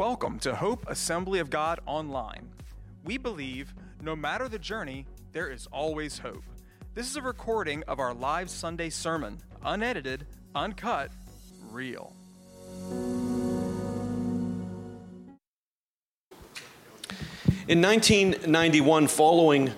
Welcome to Hope Assembly of God Online. We believe no matter the journey, there is always hope. This is a recording of our live Sunday sermon, unedited, uncut, real. In 1991, following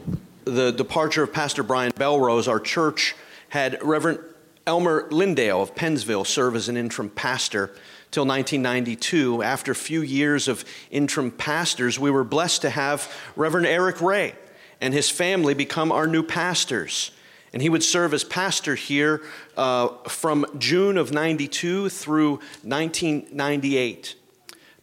the departure of Pastor Brian Belrose, our church had Reverend Elmer Lindale of Pennsville serve as an interim pastor till 1992. After a few years of interim pastors, we were blessed to have Reverend Eric Ray and his family become our new pastors. And he would serve as pastor here uh, from June of 92 through 1998.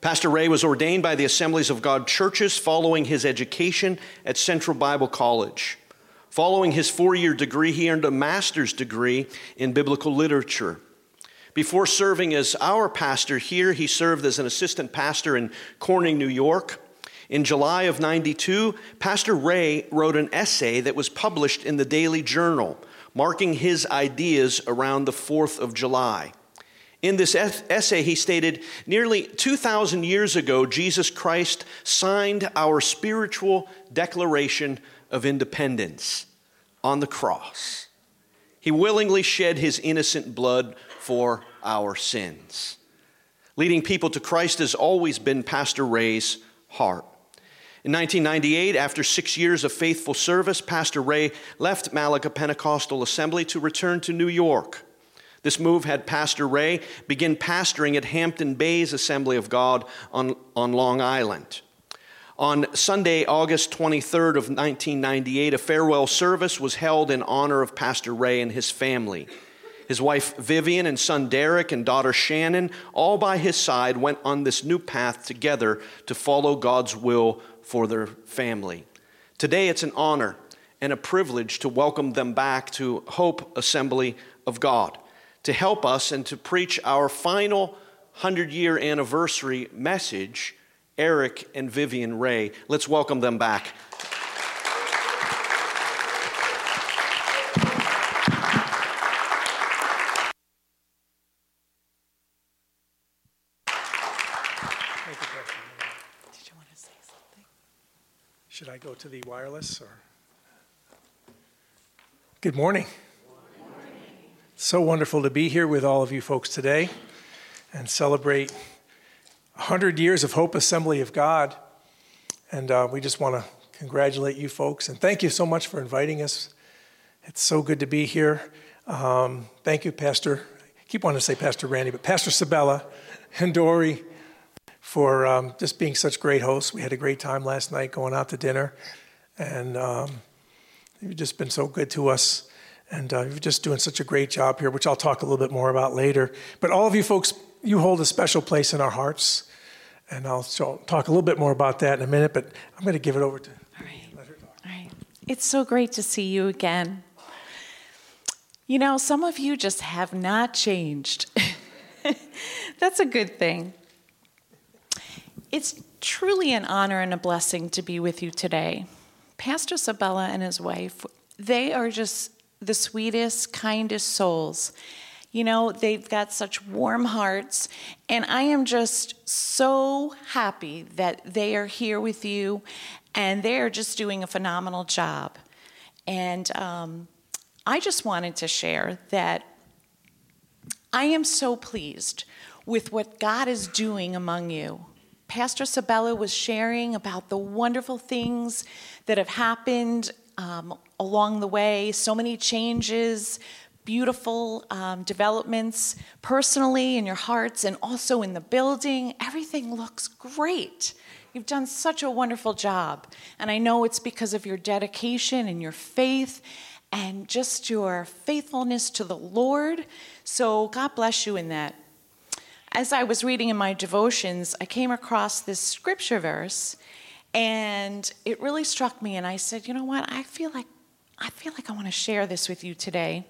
Pastor Ray was ordained by the Assemblies of God churches following his education at Central Bible College. Following his four year degree, he earned a master's degree in biblical literature. Before serving as our pastor here, he served as an assistant pastor in Corning, New York. In July of 92, Pastor Ray wrote an essay that was published in the Daily Journal, marking his ideas around the 4th of July. In this essay, he stated Nearly 2,000 years ago, Jesus Christ signed our spiritual declaration of independence on the cross. He willingly shed his innocent blood for our sins. Leading people to Christ has always been Pastor Ray's heart. In 1998, after six years of faithful service, Pastor Ray left Malaga Pentecostal Assembly to return to New York. This move had Pastor Ray begin pastoring at Hampton Bays Assembly of God on, on Long Island. On Sunday, August 23rd of 1998, a farewell service was held in honor of Pastor Ray and his family. His wife Vivian and son Derek and daughter Shannon, all by his side, went on this new path together to follow God's will for their family. Today, it's an honor and a privilege to welcome them back to Hope Assembly of God to help us and to preach our final 100 year anniversary message, Eric and Vivian Ray. Let's welcome them back. Should I go to the wireless or? Good morning. So wonderful to be here with all of you folks today and celebrate 100 years of Hope Assembly of God. And uh, we just want to congratulate you folks and thank you so much for inviting us. It's so good to be here. Um, thank you, Pastor. I keep wanting to say Pastor Randy, but Pastor Sabella and Dory for um, just being such great hosts. We had a great time last night going out to dinner, and um, you've just been so good to us. And uh, you're just doing such a great job here, which I'll talk a little bit more about later. But all of you folks, you hold a special place in our hearts. And I'll talk a little bit more about that in a minute, but I'm going to give it over to. All right. All right. It's so great to see you again. You know, some of you just have not changed. That's a good thing. It's truly an honor and a blessing to be with you today. Pastor Sabella and his wife, they are just the sweetest, kindest souls. You know, they've got such warm hearts, and I am just so happy that they are here with you, and they are just doing a phenomenal job. And um, I just wanted to share that I am so pleased with what God is doing among you. Pastor Sabella was sharing about the wonderful things that have happened um, along the way, so many changes, beautiful um, developments personally in your hearts and also in the building. Everything looks great. You've done such a wonderful job. And I know it's because of your dedication and your faith and just your faithfulness to the Lord. So God bless you in that. As I was reading in my devotions, I came across this scripture verse and it really struck me, and I said, you know what? I feel like I feel like I want to share this with you today.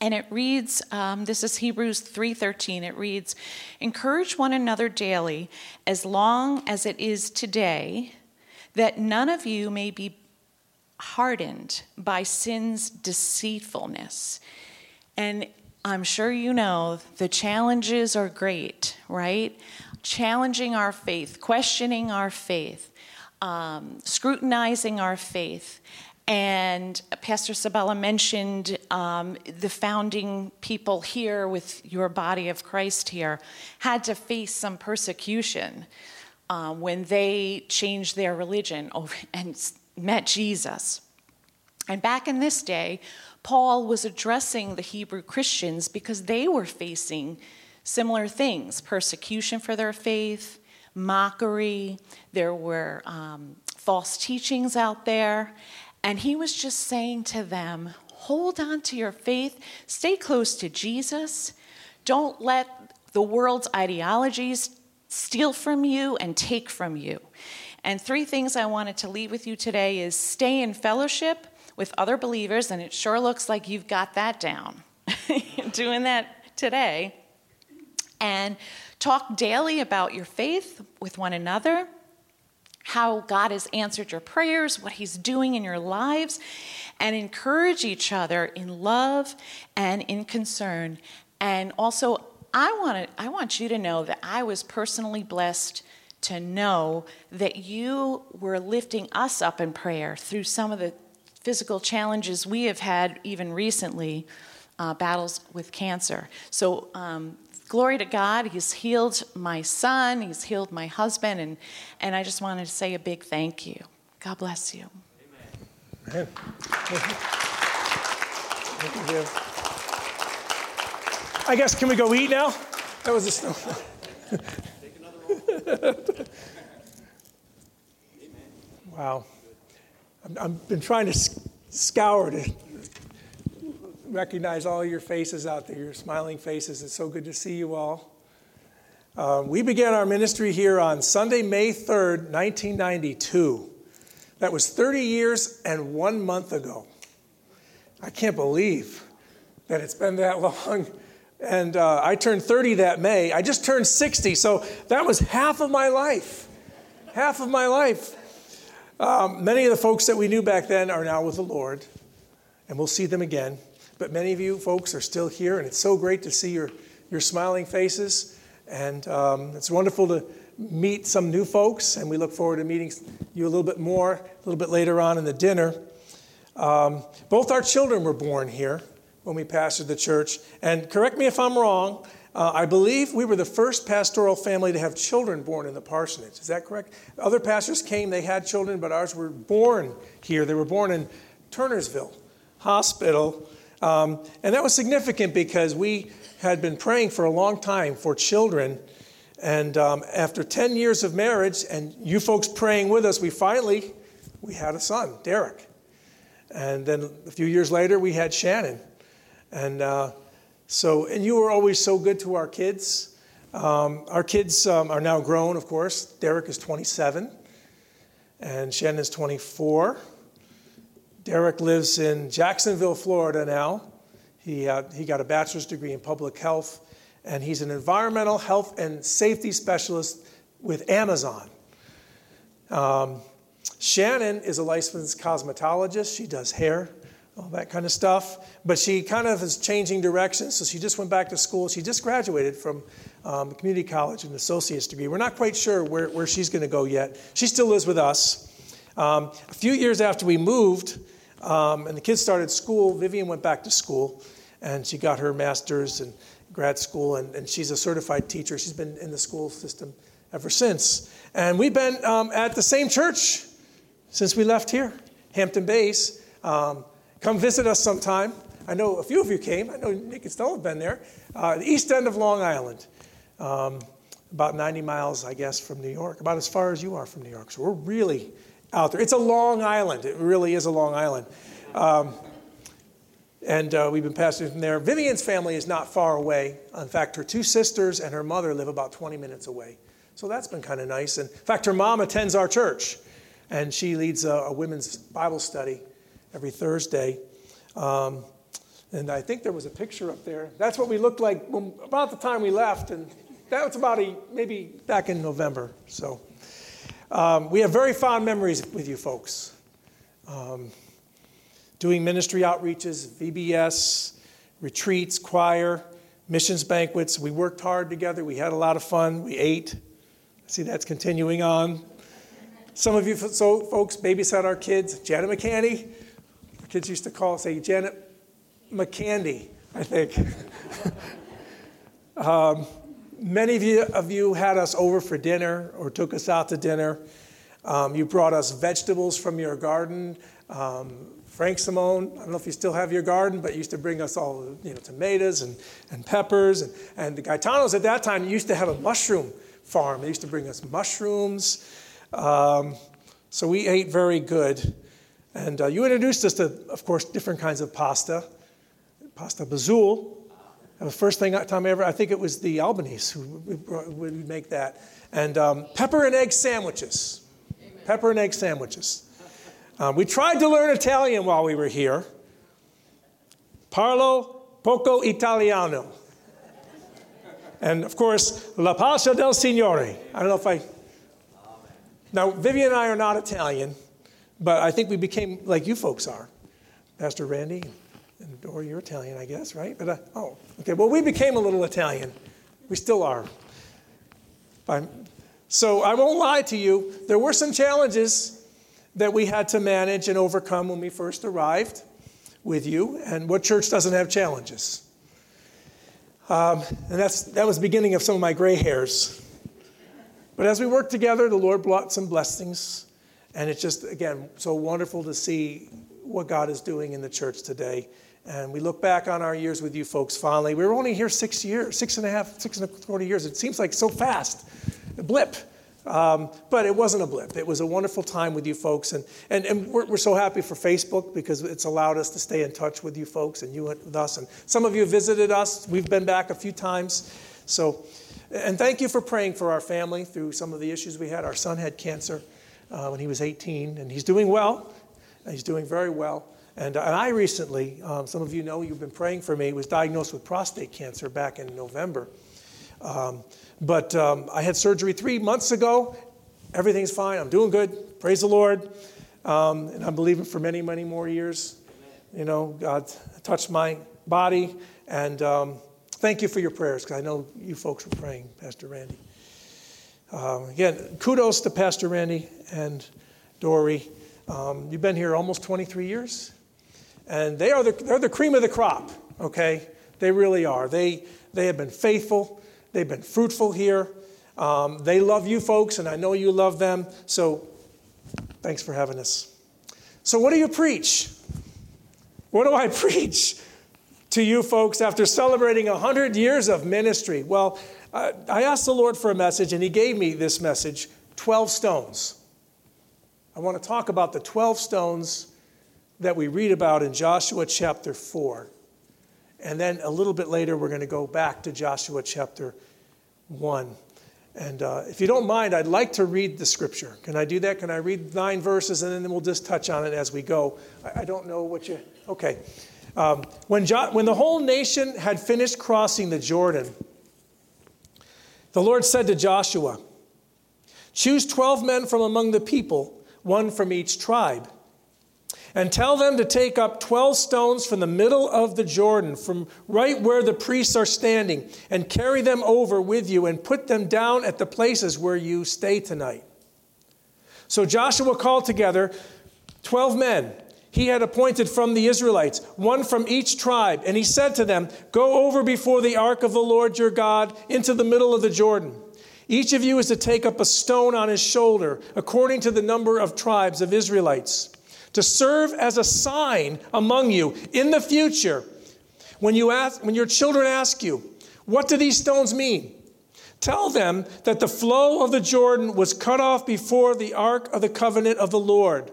And it reads, um, this is Hebrews 3:13. It reads, "Encourage one another daily, as long as it is today, that none of you may be hardened by sin's deceitfulness." And I'm sure you know the challenges are great, right? challenging our faith, questioning our faith, um, scrutinizing our faith. And Pastor Sabella mentioned um, the founding people here with your body of Christ here had to face some persecution uh, when they changed their religion and met Jesus. And back in this day, Paul was addressing the Hebrew Christians because they were facing similar things persecution for their faith, mockery, there were um, false teachings out there. And he was just saying to them, hold on to your faith, stay close to Jesus, don't let the world's ideologies steal from you and take from you. And three things I wanted to leave with you today is stay in fellowship with other believers, and it sure looks like you've got that down. Doing that today. And talk daily about your faith with one another, how God has answered your prayers, what He's doing in your lives, and encourage each other in love and in concern. And also, I want, to, I want you to know that I was personally blessed to know that you were lifting us up in prayer through some of the physical challenges we have had even recently, uh, battles with cancer. So, um, glory to God, He's healed my son, He's healed my husband, and, and I just wanted to say a big thank you. God bless you. Amen. Thank you, I guess, can we go eat now? That was a snow. wow. I've been trying to scour to recognize all your faces out there, your smiling faces. It's so good to see you all. Uh, we began our ministry here on Sunday, May 3rd, 1992. That was 30 years and one month ago. I can't believe that it's been that long. And uh, I turned 30 that May. I just turned 60, so that was half of my life. Half of my life. Um, many of the folks that we knew back then are now with the Lord, and we'll see them again. But many of you folks are still here, and it's so great to see your, your smiling faces. And um, it's wonderful to meet some new folks, and we look forward to meeting you a little bit more a little bit later on in the dinner. Um, both our children were born here when we pastored the church. And correct me if I'm wrong, uh, I believe we were the first pastoral family to have children born in the parsonage. Is that correct? Other pastors came, they had children, but ours were born here. They were born in Turnersville Hospital. Um, and that was significant because we had been praying for a long time for children. And um, after 10 years of marriage, and you folks praying with us, we finally we had a son, Derek. And then a few years later, we had Shannon. And uh, so, and you were always so good to our kids. Um, our kids um, are now grown, of course. Derek is 27, and Shannon is 24. Derek lives in Jacksonville, Florida now. He, uh, he got a bachelor's degree in public health, and he's an environmental health and safety specialist with Amazon. Um, Shannon is a licensed cosmetologist. She does hair all that kind of stuff. But she kind of is changing directions, so she just went back to school. She just graduated from um, community college, an associate's degree. We're not quite sure where, where she's going to go yet. She still lives with us. Um, a few years after we moved um, and the kids started school, Vivian went back to school and she got her master's in grad school, and, and she's a certified teacher. She's been in the school system ever since. And we've been um, at the same church since we left here, Hampton Bays. Um, Come visit us sometime. I know a few of you came. I know Nick and Stella have been there. Uh, the east end of Long Island, um, about 90 miles, I guess, from New York, about as far as you are from New York. So we're really out there. It's a long island. It really is a long island. Um, and uh, we've been passing from there. Vivian's family is not far away. In fact, her two sisters and her mother live about 20 minutes away. So that's been kind of nice. And in fact, her mom attends our church, and she leads a, a women's Bible study every Thursday. Um, and I think there was a picture up there. That's what we looked like when, about the time we left, and that was about a, maybe back in November. So um, we have very fond memories with you folks. Um, doing ministry outreaches, VBS, retreats, choir, missions banquets. We worked hard together. We had a lot of fun. We ate. See, that's continuing on. Some of you so folks babysat our kids. Janet McCandy. Kids used to call, say, Janet McCandy, I think. um, many of you, of you had us over for dinner or took us out to dinner. Um, you brought us vegetables from your garden. Um, Frank Simone, I don't know if you still have your garden, but used to bring us all you know, tomatoes and, and peppers. And, and the Gaetanos at that time used to have a mushroom farm. They used to bring us mushrooms. Um, so we ate very good. And uh, you introduced us to, of course, different kinds of pasta. Pasta bazool. The first thing time I ever, I think it was the Albanese who would make that. And um, pepper and egg sandwiches. Amen. Pepper and egg sandwiches. Um, we tried to learn Italian while we were here. Parlo poco italiano. And of course, La Pace del Signore. I don't know if I. Now, Vivian and I are not Italian, but I think we became like you folks are. Pastor Randy and or you're Italian, I guess, right? But uh, oh, okay. Well, we became a little Italian. We still are. so I won't lie to you. There were some challenges that we had to manage and overcome when we first arrived with you. And what church doesn't have challenges? Um, and that's, that was the beginning of some of my gray hairs. But as we worked together, the Lord brought some blessings. And it's just, again, so wonderful to see what God is doing in the church today. And we look back on our years with you folks fondly. We were only here six years, six and a half, six and a quarter years. It seems like so fast. A blip. Um, but it wasn't a blip. It was a wonderful time with you folks. And, and, and we're, we're, so happy for Facebook because it's allowed us to stay in touch with you folks and you with us. And some of you visited us. We've been back a few times. So, and thank you for praying for our family through some of the issues we had. Our son had cancer uh, when he was 18, and he's doing well. He's doing very well. And, and I recently, um, some of you know, you've been praying for me, was diagnosed with prostate cancer back in November. Um, but um, I had surgery three months ago. Everything's fine. I'm doing good. Praise the Lord. Um, and I'm believing for many, many more years. You know, God touched my body. And um, thank you for your prayers because I know you folks were praying, Pastor Randy. Uh, again, kudos to Pastor Randy and Dory. Um, you've been here almost 23 years, and they are the, they're the cream of the crop, okay? They really are. They, they have been faithful. They've been fruitful here. Um, they love you folks, and I know you love them. So thanks for having us. So, what do you preach? What do I preach to you folks after celebrating 100 years of ministry? Well, I asked the Lord for a message, and He gave me this message 12 stones. I want to talk about the 12 stones that we read about in Joshua chapter 4. And then a little bit later, we're going to go back to Joshua chapter 1. And uh, if you don't mind, I'd like to read the scripture. Can I do that? Can I read nine verses and then we'll just touch on it as we go? I, I don't know what you. Okay. Um, when, jo- when the whole nation had finished crossing the Jordan, the Lord said to Joshua, Choose 12 men from among the people, one from each tribe and tell them to take up 12 stones from the middle of the Jordan, from right where the priests are standing, and carry them over with you and put them down at the places where you stay tonight. So Joshua called together 12 men he had appointed from the Israelites, one from each tribe, and he said to them, Go over before the ark of the Lord your God into the middle of the Jordan. Each of you is to take up a stone on his shoulder, according to the number of tribes of Israelites to serve as a sign among you in the future when, you ask, when your children ask you, What do these stones mean? Tell them that the flow of the Jordan was cut off before the ark of the covenant of the Lord.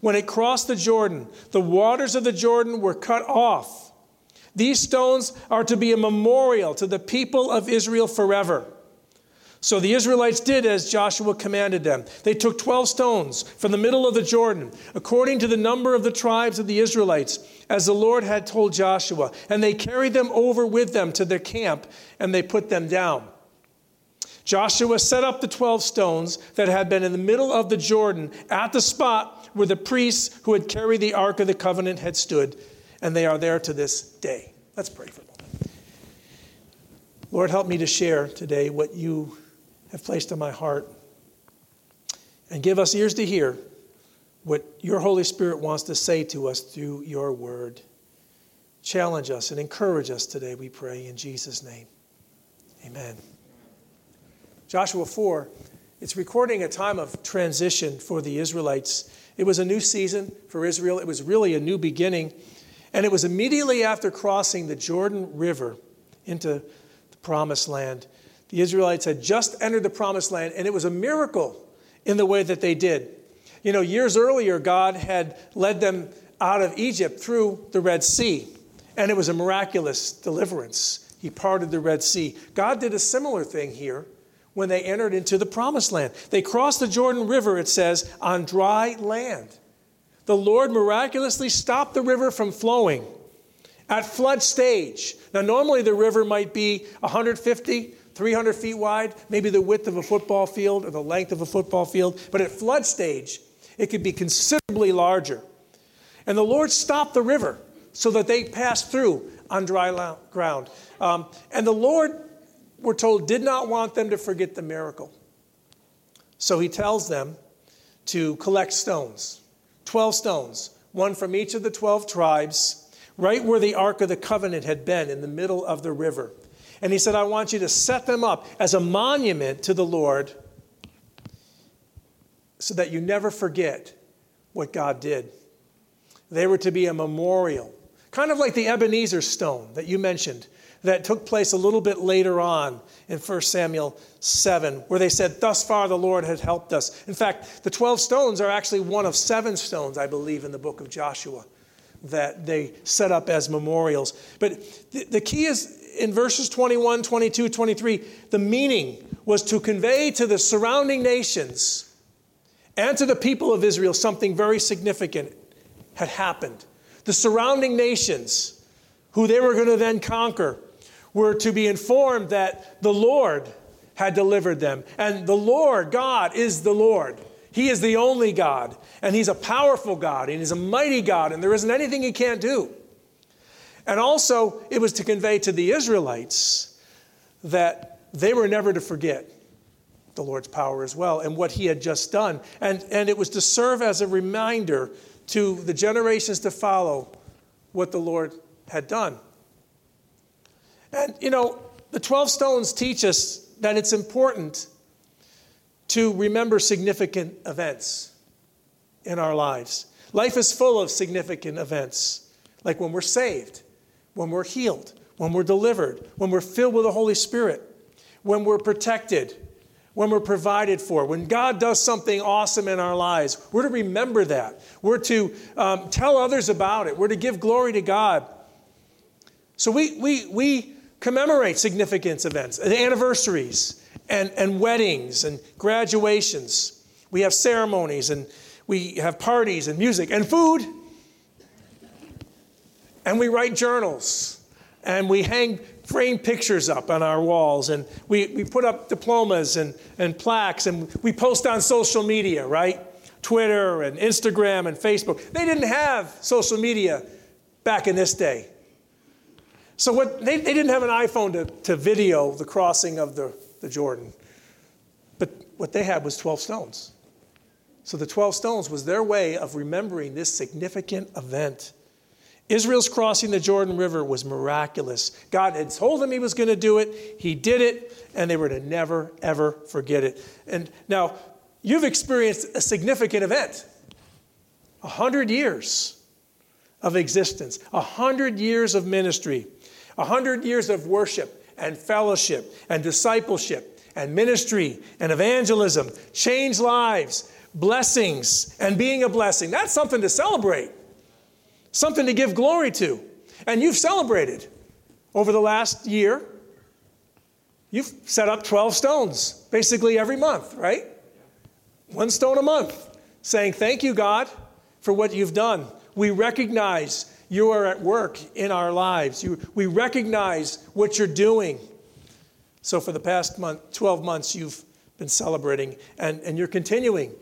When it crossed the Jordan, the waters of the Jordan were cut off. These stones are to be a memorial to the people of Israel forever. So the Israelites did as Joshua commanded them. They took 12 stones from the middle of the Jordan, according to the number of the tribes of the Israelites, as the Lord had told Joshua, and they carried them over with them to their camp, and they put them down. Joshua set up the 12 stones that had been in the middle of the Jordan at the spot where the priests who had carried the Ark of the Covenant had stood, and they are there to this day. Let's pray for a moment. Lord, help me to share today what you have placed on my heart. And give us ears to hear what your Holy Spirit wants to say to us through your word. Challenge us and encourage us today, we pray, in Jesus' name. Amen. Joshua 4, it's recording a time of transition for the Israelites. It was a new season for Israel, it was really a new beginning. And it was immediately after crossing the Jordan River into the promised land. The Israelites had just entered the promised land, and it was a miracle in the way that they did. You know, years earlier, God had led them out of Egypt through the Red Sea, and it was a miraculous deliverance. He parted the Red Sea. God did a similar thing here when they entered into the promised land. They crossed the Jordan River, it says, on dry land. The Lord miraculously stopped the river from flowing at flood stage. Now, normally the river might be 150, 300 feet wide, maybe the width of a football field or the length of a football field, but at flood stage, it could be considerably larger. And the Lord stopped the river so that they passed through on dry ground. Um, and the Lord, we're told, did not want them to forget the miracle. So he tells them to collect stones 12 stones, one from each of the 12 tribes, right where the Ark of the Covenant had been in the middle of the river. And he said, I want you to set them up as a monument to the Lord so that you never forget what God did. They were to be a memorial, kind of like the Ebenezer stone that you mentioned, that took place a little bit later on in 1 Samuel 7, where they said, Thus far the Lord had helped us. In fact, the 12 stones are actually one of seven stones, I believe, in the book of Joshua that they set up as memorials. But the, the key is in verses 21, 22, 23, the meaning was to convey to the surrounding nations and to the people of Israel something very significant had happened. The surrounding nations, who they were going to then conquer, were to be informed that the Lord had delivered them. And the Lord, God, is the Lord. He is the only God. And He's a powerful God. And He's a mighty God. And there isn't anything He can't do. And also, it was to convey to the Israelites that they were never to forget the Lord's power as well and what He had just done. And, and it was to serve as a reminder to the generations to follow what the Lord had done. And, you know, the 12 stones teach us that it's important to remember significant events in our lives. Life is full of significant events, like when we're saved when we're healed, when we're delivered, when we're filled with the Holy Spirit, when we're protected, when we're provided for, when God does something awesome in our lives. We're to remember that. We're to um, tell others about it. We're to give glory to God. So we, we, we commemorate significant events, anniversaries, and, and weddings, and graduations. We have ceremonies, and we have parties, and music, and food. And we write journals. And we hang frame pictures up on our walls. And we, we put up diplomas and, and plaques. And we post on social media, right? Twitter and Instagram and Facebook. They didn't have social media back in this day. So what, they, they didn't have an iPhone to, to video the crossing of the, the Jordan. But what they had was 12 stones. So the 12 stones was their way of remembering this significant event. Israel's crossing the Jordan River was miraculous. God had told them he was going to do it. He did it, and they were to never, ever forget it. And now, you've experienced a significant event a hundred years of existence, a hundred years of ministry, a hundred years of worship and fellowship and discipleship and ministry and evangelism, change lives, blessings, and being a blessing. That's something to celebrate something to give glory to. And you've celebrated over the last year. You've set up 12 stones basically every month, right? One stone a month, saying, Thank you, God, for what you've done. We recognize you are at work in our lives. You, we recognize what you're doing. So, for the past month, 12 months, you've been celebrating and, and you're continuing.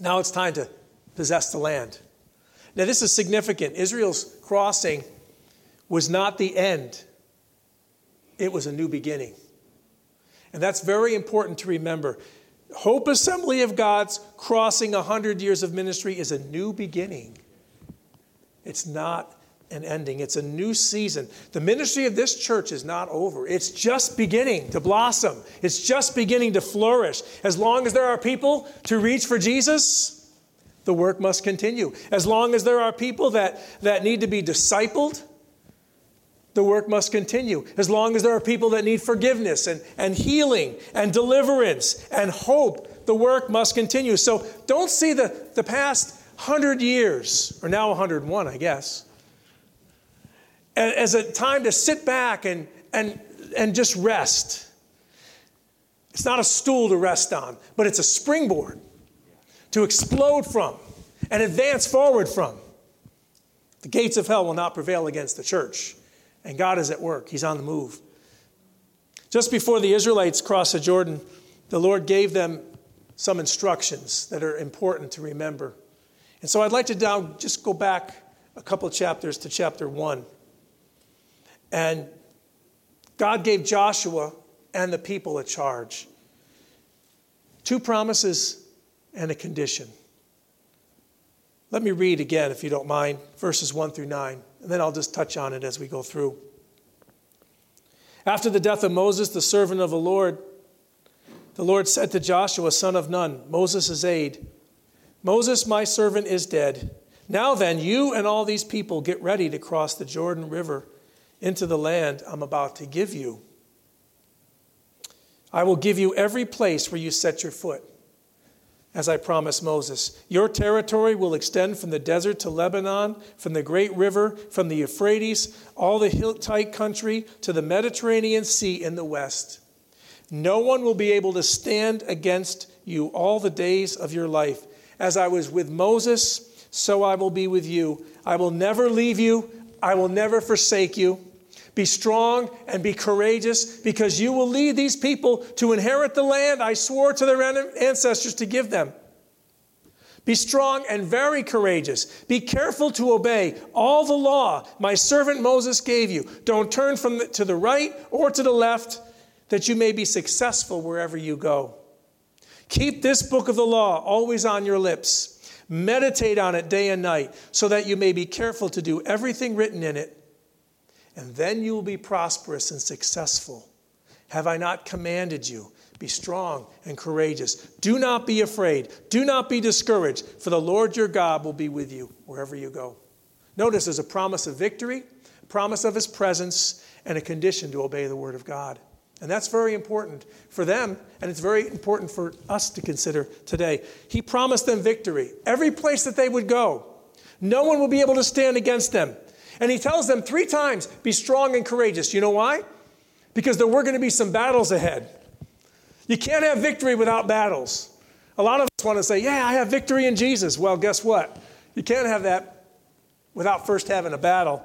Now it's time to possess the land. Now, this is significant. Israel's crossing was not the end, it was a new beginning. And that's very important to remember. Hope Assembly of God's crossing 100 years of ministry is a new beginning. It's not an ending, it's a new season. The ministry of this church is not over, it's just beginning to blossom, it's just beginning to flourish. As long as there are people to reach for Jesus, the work must continue. As long as there are people that, that need to be discipled, the work must continue. As long as there are people that need forgiveness and, and healing and deliverance and hope, the work must continue. So don't see the, the past 100 years, or now 101, I guess, as a time to sit back and, and, and just rest. It's not a stool to rest on, but it's a springboard to explode from and advance forward from. The gates of hell will not prevail against the church. And God is at work, He's on the move. Just before the Israelites crossed the Jordan, the Lord gave them some instructions that are important to remember. And so I'd like to now just go back a couple chapters to chapter 1. And God gave Joshua and the people a charge two promises and a condition. Let me read again, if you don't mind, verses 1 through 9 and then I'll just touch on it as we go through. After the death of Moses, the servant of the Lord, the Lord said to Joshua, son of Nun, Moses' aide, Moses, my servant, is dead. Now then, you and all these people get ready to cross the Jordan River into the land I'm about to give you. I will give you every place where you set your foot as I promised Moses. Your territory will extend from the desert to Lebanon, from the great river, from the Euphrates, all the Hittite country to the Mediterranean Sea in the west. No one will be able to stand against you all the days of your life. As I was with Moses, so I will be with you. I will never leave you, I will never forsake you. Be strong and be courageous because you will lead these people to inherit the land I swore to their ancestors to give them. Be strong and very courageous. Be careful to obey all the law my servant Moses gave you. Don't turn from the, to the right or to the left, that you may be successful wherever you go. Keep this book of the law always on your lips. Meditate on it day and night, so that you may be careful to do everything written in it and then you will be prosperous and successful. Have I not commanded you? Be strong and courageous. Do not be afraid. Do not be discouraged, for the Lord your God will be with you wherever you go. Notice there's a promise of victory, promise of his presence, and a condition to obey the word of God. And that's very important for them, and it's very important for us to consider today. He promised them victory every place that they would go. No one will be able to stand against them. And he tells them three times be strong and courageous. You know why? Because there were going to be some battles ahead. You can't have victory without battles. A lot of us want to say, Yeah, I have victory in Jesus. Well, guess what? You can't have that without first having a battle.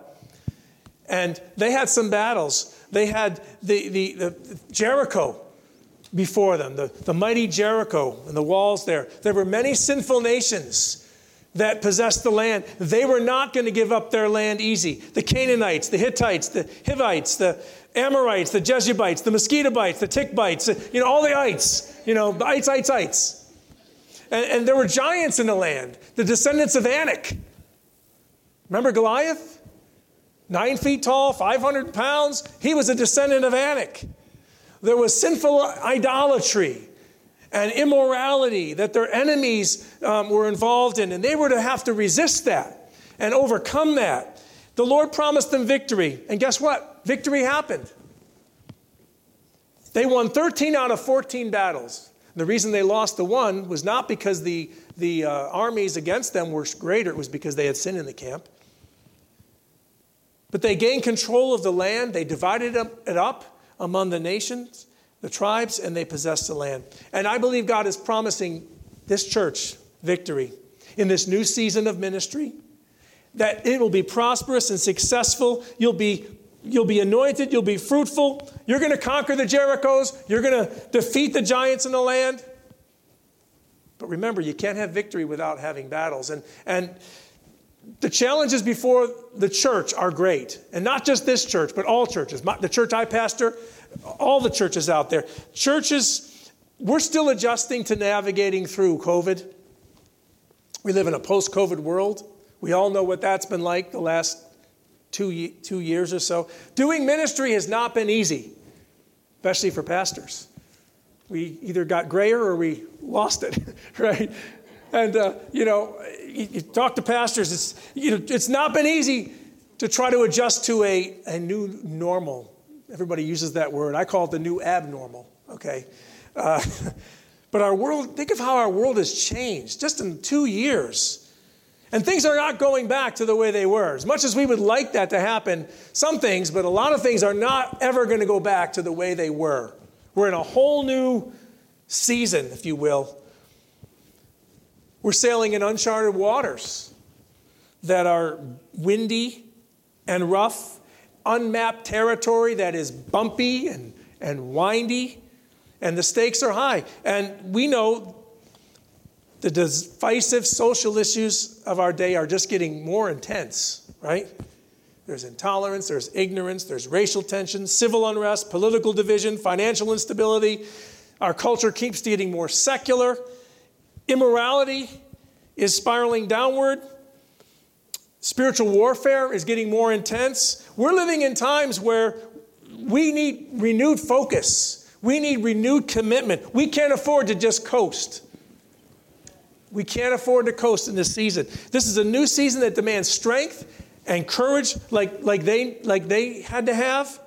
And they had some battles. They had the, the, the Jericho before them, the, the mighty Jericho and the walls there. There were many sinful nations that possessed the land, they were not going to give up their land easy. The Canaanites, the Hittites, the Hivites, the Amorites, the Jebusites, the Mosquitobites, the Tickbites, uh, you know, all the ites, you know, the ites, ites, ites. And, and there were giants in the land, the descendants of Anak. Remember Goliath? Nine feet tall, 500 pounds. He was a descendant of Anak. There was sinful idolatry and immorality that their enemies um, were involved in, and they were to have to resist that and overcome that. The Lord promised them victory, and guess what? Victory happened. They won 13 out of 14 battles. The reason they lost the one was not because the, the uh, armies against them were greater, it was because they had sin in the camp. But they gained control of the land, they divided it up among the nations the tribes and they possessed the land. And I believe God is promising this church victory in this new season of ministry, that it will be prosperous and successful. You'll be, you'll be anointed, you'll be fruitful. You're going to conquer the Jerichos, you're going to defeat the giants in the land. But remember, you can't have victory without having battles. And, and the challenges before the church are great. And not just this church, but all churches. My, the church I pastor, all the churches out there. Churches, we're still adjusting to navigating through COVID. We live in a post COVID world. We all know what that's been like the last two, two years or so. Doing ministry has not been easy, especially for pastors. We either got grayer or we lost it, right? And, uh, you know, you, you, talk to pastors, it's, you know, it's not been easy to try to adjust to a, a new normal. Everybody uses that word. I call it the new abnormal, okay? Uh, but our world, think of how our world has changed just in two years. And things are not going back to the way they were. As much as we would like that to happen, some things, but a lot of things are not ever going to go back to the way they were. We're in a whole new season, if you will. We're sailing in uncharted waters that are windy and rough, unmapped territory that is bumpy and, and windy, and the stakes are high. And we know the divisive social issues of our day are just getting more intense, right? There's intolerance, there's ignorance, there's racial tension, civil unrest, political division, financial instability. Our culture keeps getting more secular. Immorality is spiraling downward. Spiritual warfare is getting more intense. We're living in times where we need renewed focus. We need renewed commitment. We can't afford to just coast. We can't afford to coast in this season. This is a new season that demands strength and courage like, like, they, like they had to have.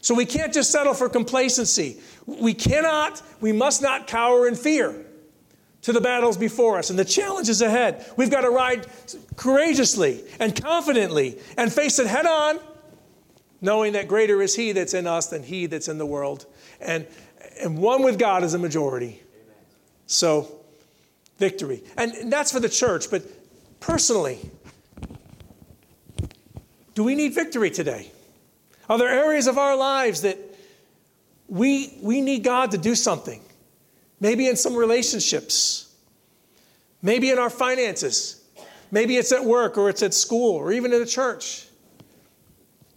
So we can't just settle for complacency. We cannot, we must not cower in fear to the battles before us and the challenges ahead. We've got to ride courageously and confidently and face it head on, knowing that greater is He that's in us than He that's in the world. And, and one with God is a majority. So, victory. And that's for the church, but personally, do we need victory today? Are there areas of our lives that we, we need God to do something? Maybe in some relationships, maybe in our finances, maybe it's at work or it's at school or even in the church.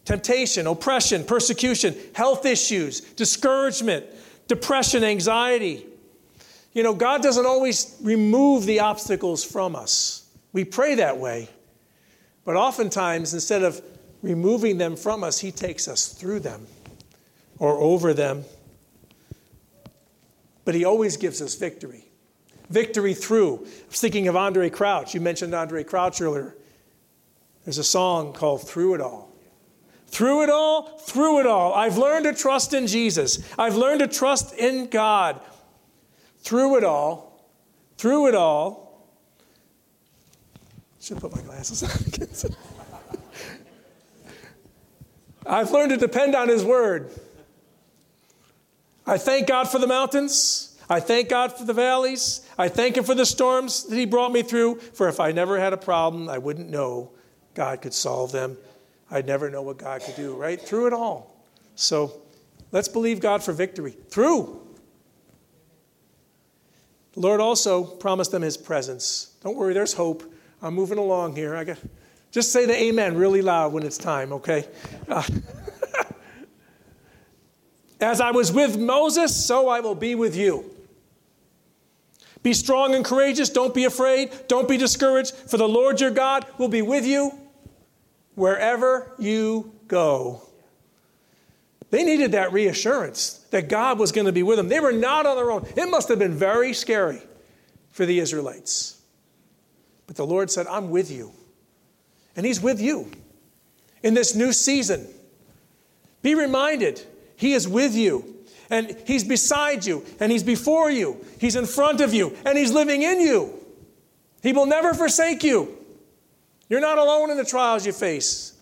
Temptation, oppression, persecution, health issues, discouragement, depression, anxiety, you know, God doesn't always remove the obstacles from us. We pray that way. But oftentimes, instead of removing them from us, He takes us through them or over them. But He always gives us victory. Victory through. Thinking of Andre Crouch. You mentioned Andre Crouch earlier. There's a song called Through It All. Through it all, through it all, I've learned to trust in Jesus. I've learned to trust in God through it all, through it all, should put my glasses on. I've learned to depend on His Word. I thank God for the mountains. I thank God for the valleys. I thank Him for the storms that He brought me through. For if I never had a problem, I wouldn't know God could solve them. I'd never know what God could do, right? Through it all. So let's believe God for victory. Through. The Lord also promised them his presence. Don't worry, there's hope. I'm moving along here. I got just say the amen really loud when it's time, okay? Uh, As I was with Moses, so I will be with you. Be strong and courageous. Don't be afraid. Don't be discouraged, for the Lord your God will be with you wherever you go. They needed that reassurance that God was going to be with them. They were not on their own. It must have been very scary for the Israelites. But the Lord said, I'm with you. And He's with you in this new season. Be reminded, He is with you. And He's beside you. And He's before you. He's in front of you. And He's living in you. He will never forsake you. You're not alone in the trials you face.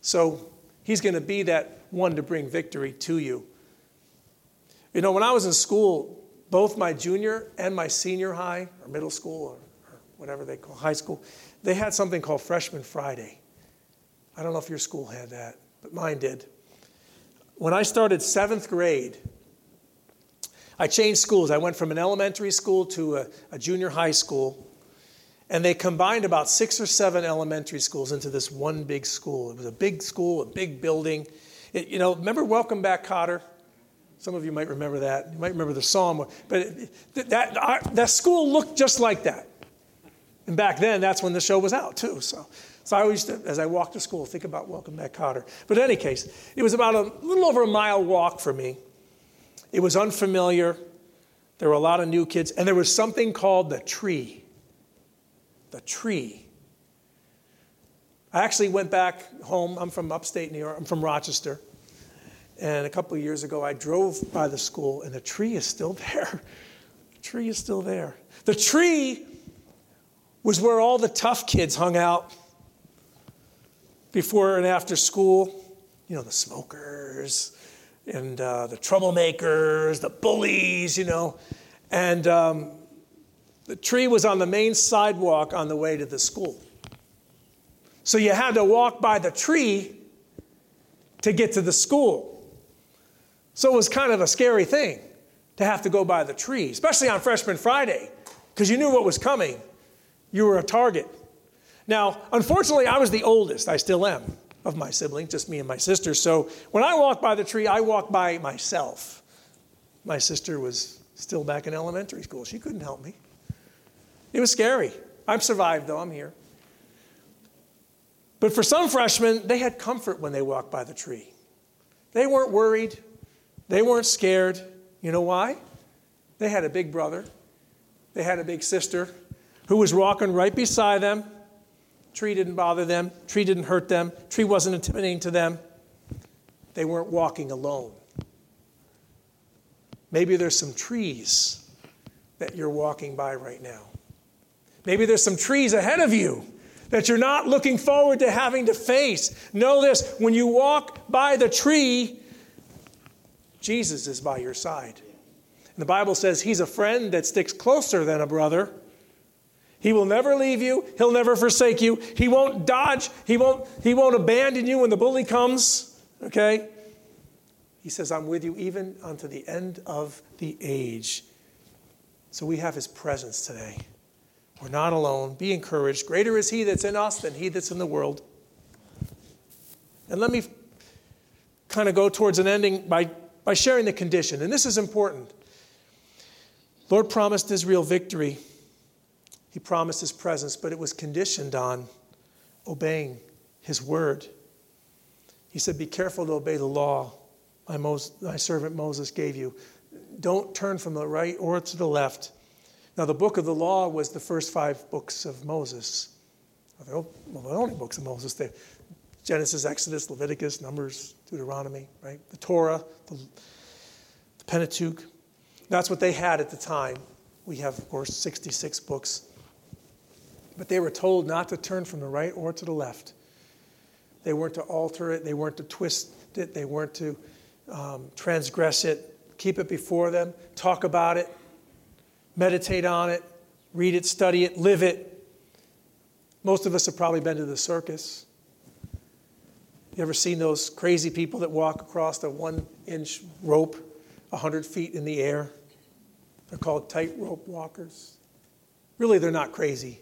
So He's going to be that one to bring victory to you. You know, when I was in school, both my junior and my senior high, or middle school, or, or whatever they call high school, they had something called Freshman Friday. I don't know if your school had that, but mine did. When I started seventh grade, I changed schools. I went from an elementary school to a, a, junior high school, and they combined about six or seven elementary schools into this one big school. It was a big school, a big building. It, you know, remember Welcome Back, Kotter? Some of you might remember that. You might remember the psalm. But that, that school looked just like that. And back then, that's when the show was out, too. So, so I always, as I walked to school, think about Welcome Back Kotter. But in any case, it was about a little over a mile walk for me. It was unfamiliar. There were a lot of new kids. And there was something called the tree. The tree. I actually went back home. I'm from upstate New York. I'm from Rochester. And a couple of years ago, I drove by the school, and the tree is still there. The tree is still there. The tree was where all the tough kids hung out before and after school. You know, the smokers and uh, the troublemakers, the bullies, you know. And um, the tree was on the main sidewalk on the way to the school. So you had to walk by the tree to get to the school. So it was kind of a scary thing to have to go by the tree, especially on Freshman Friday, because you knew what was coming. You were a target. Now, unfortunately, I was the oldest. I still am of my siblings, just me and my sister. So when I walked by the tree, I walked by myself. My sister was still back in elementary school. She couldn't help me. It was scary. I've survived, though. I'm here. But for some freshmen, they had comfort when they walked by the tree. They weren't worried. They weren't scared. You know why? They had a big brother, they had a big sister who was walking right beside them. Tree didn't bother them, tree didn't hurt them, tree wasn't intimidating to them. They weren't walking alone. Maybe there's some trees that you're walking by right now. Maybe there's some trees ahead of you that you're not looking forward to having to face. Know this when you walk by the tree, Jesus is by your side. And the Bible says he's a friend that sticks closer than a brother. He will never leave you. He'll never forsake you. He won't dodge. He won't, he won't abandon you when the bully comes. Okay? He says, I'm with you even unto the end of the age. So we have his presence today. We're not alone. Be encouraged. Greater is he that's in us than he that's in the world. And let me kind of go towards an ending by by sharing the condition. And this is important. Lord promised Israel victory. He promised his presence, but it was conditioned on obeying his word. He said, Be careful to obey the law my, my servant Moses gave you. Don't turn from the right or to the left. Now, the book of the law was the first five books of Moses. Well, the only books of Moses. They, Genesis, Exodus, Leviticus, Numbers, Deuteronomy, right? The Torah, the, the Pentateuch. That's what they had at the time. We have, of course, 66 books. But they were told not to turn from the right or to the left. They weren't to alter it, they weren't to twist it, they weren't to um, transgress it. Keep it before them, talk about it, meditate on it, read it, study it, live it. Most of us have probably been to the circus. You ever seen those crazy people that walk across a one inch rope 100 feet in the air? They're called tightrope walkers. Really, they're not crazy.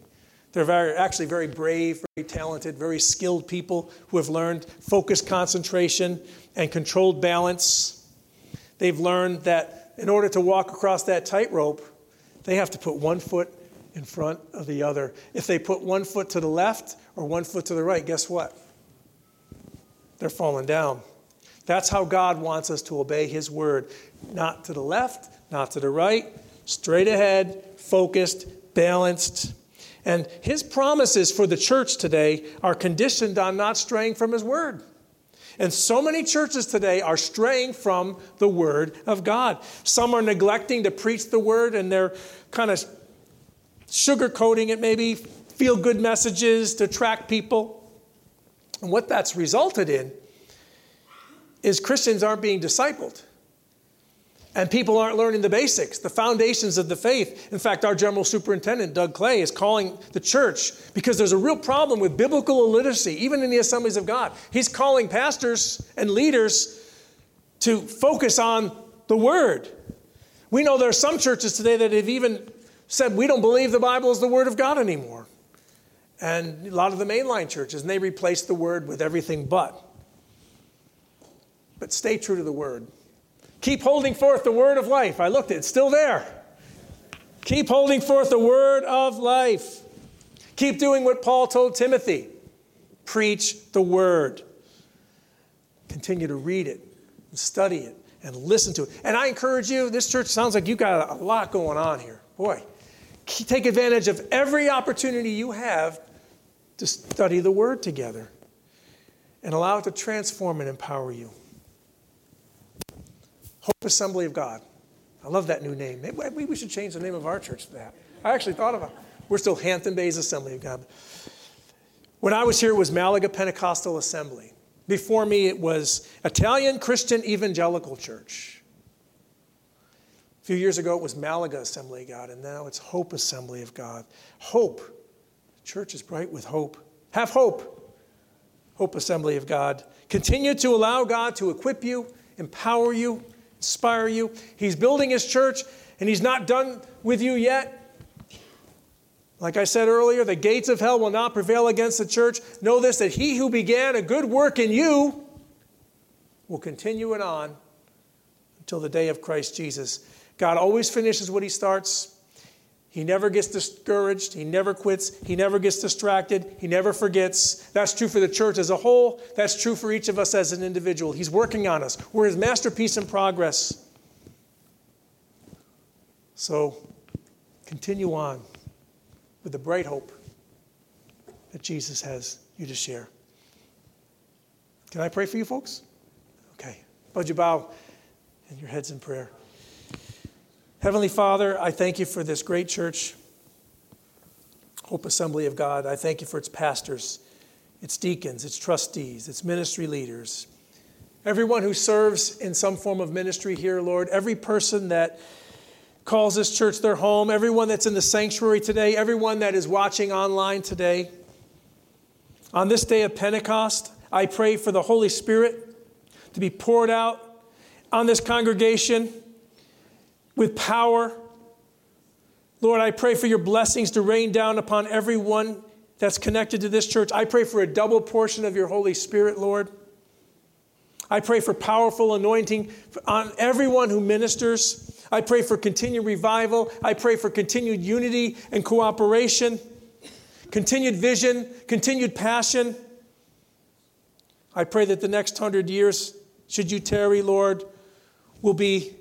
They're very, actually very brave, very talented, very skilled people who have learned focused concentration and controlled balance. They've learned that in order to walk across that tightrope, they have to put one foot in front of the other. If they put one foot to the left or one foot to the right, guess what? they're falling down. That's how God wants us to obey His word. Not to the left, not to the right, straight ahead, focused, balanced. And His promises for the church today are conditioned on not straying from His word. And so many churches today are straying from the Word of God. Some are neglecting to preach the Word and they're kind of sugarcoating it, maybe, feel good messages to attract people. And what that's resulted in is Christians aren't being discipled. And people aren't learning the basics, the foundations of the faith. In fact, our general superintendent, Doug Clay, is calling the church because there's a real problem with biblical illiteracy, even in the assemblies of God. He's calling pastors and leaders to focus on the word. We know there are some churches today that have even said, we don't believe the Bible is the word of God anymore and a lot of the mainline churches, and they replace the word with everything but. But stay true to the word. Keep holding forth the word of life. I looked, it's still there. Keep holding forth the word of life. Keep doing what Paul told Timothy preach the word. Continue to read it and study it and listen to it. And I encourage you, this church sounds like you've got a lot going on here. Boy, take advantage of every opportunity you have to study the word together and allow it to transform and empower you. Hope Assembly of God. I love that new name. Maybe we should change the name of our church to that. I actually thought about it. We're still Hampton Bays Assembly of God. When I was here, it was Malaga Pentecostal Assembly. Before me, it was Italian Christian Evangelical Church. A few years ago, it was Malaga Assembly of God, and now it's Hope Assembly of God. Hope. The church is bright with hope. Have hope. Hope Assembly of God. Continue to allow God to equip you, empower you, inspire you. He's building His church, and He's not done with you yet. Like I said earlier, the gates of hell will not prevail against the church. Know this that he who began a good work in you will continue it on until the day of Christ Jesus. God always finishes what he starts. He never gets discouraged. He never quits. He never gets distracted. He never forgets. That's true for the church as a whole. That's true for each of us as an individual. He's working on us. We're his masterpiece in progress. So continue on with the bright hope that Jesus has you to share. Can I pray for you folks? Okay. Bud you bow and your heads in prayer. Heavenly Father, I thank you for this great church, Hope Assembly of God. I thank you for its pastors, its deacons, its trustees, its ministry leaders, everyone who serves in some form of ministry here, Lord, every person that calls this church their home, everyone that's in the sanctuary today, everyone that is watching online today. On this day of Pentecost, I pray for the Holy Spirit to be poured out on this congregation with power. Lord, I pray for your blessings to rain down upon everyone that's connected to this church. I pray for a double portion of your Holy Spirit, Lord. I pray for powerful anointing on everyone who ministers. I pray for continued revival. I pray for continued unity and cooperation, continued vision, continued passion. I pray that the next hundred years, should you tarry, Lord, will be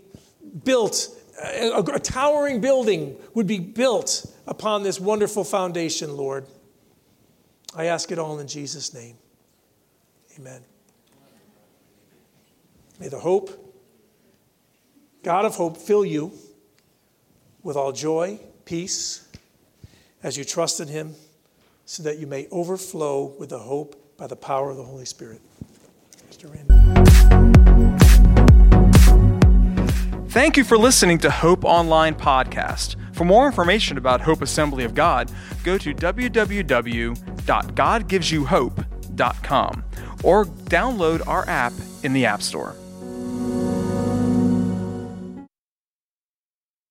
built, a, a towering building would be built upon this wonderful foundation, Lord. I ask it all in Jesus' name. Amen. May the hope God of hope, fill you with all joy, peace, as you trust in Him, so that you may overflow with the hope by the power of the Holy Spirit. Mr. Thank you for listening to Hope Online Podcast. For more information about Hope Assembly of God, go to www.godgivesyouhope.com or download our app in the App Store.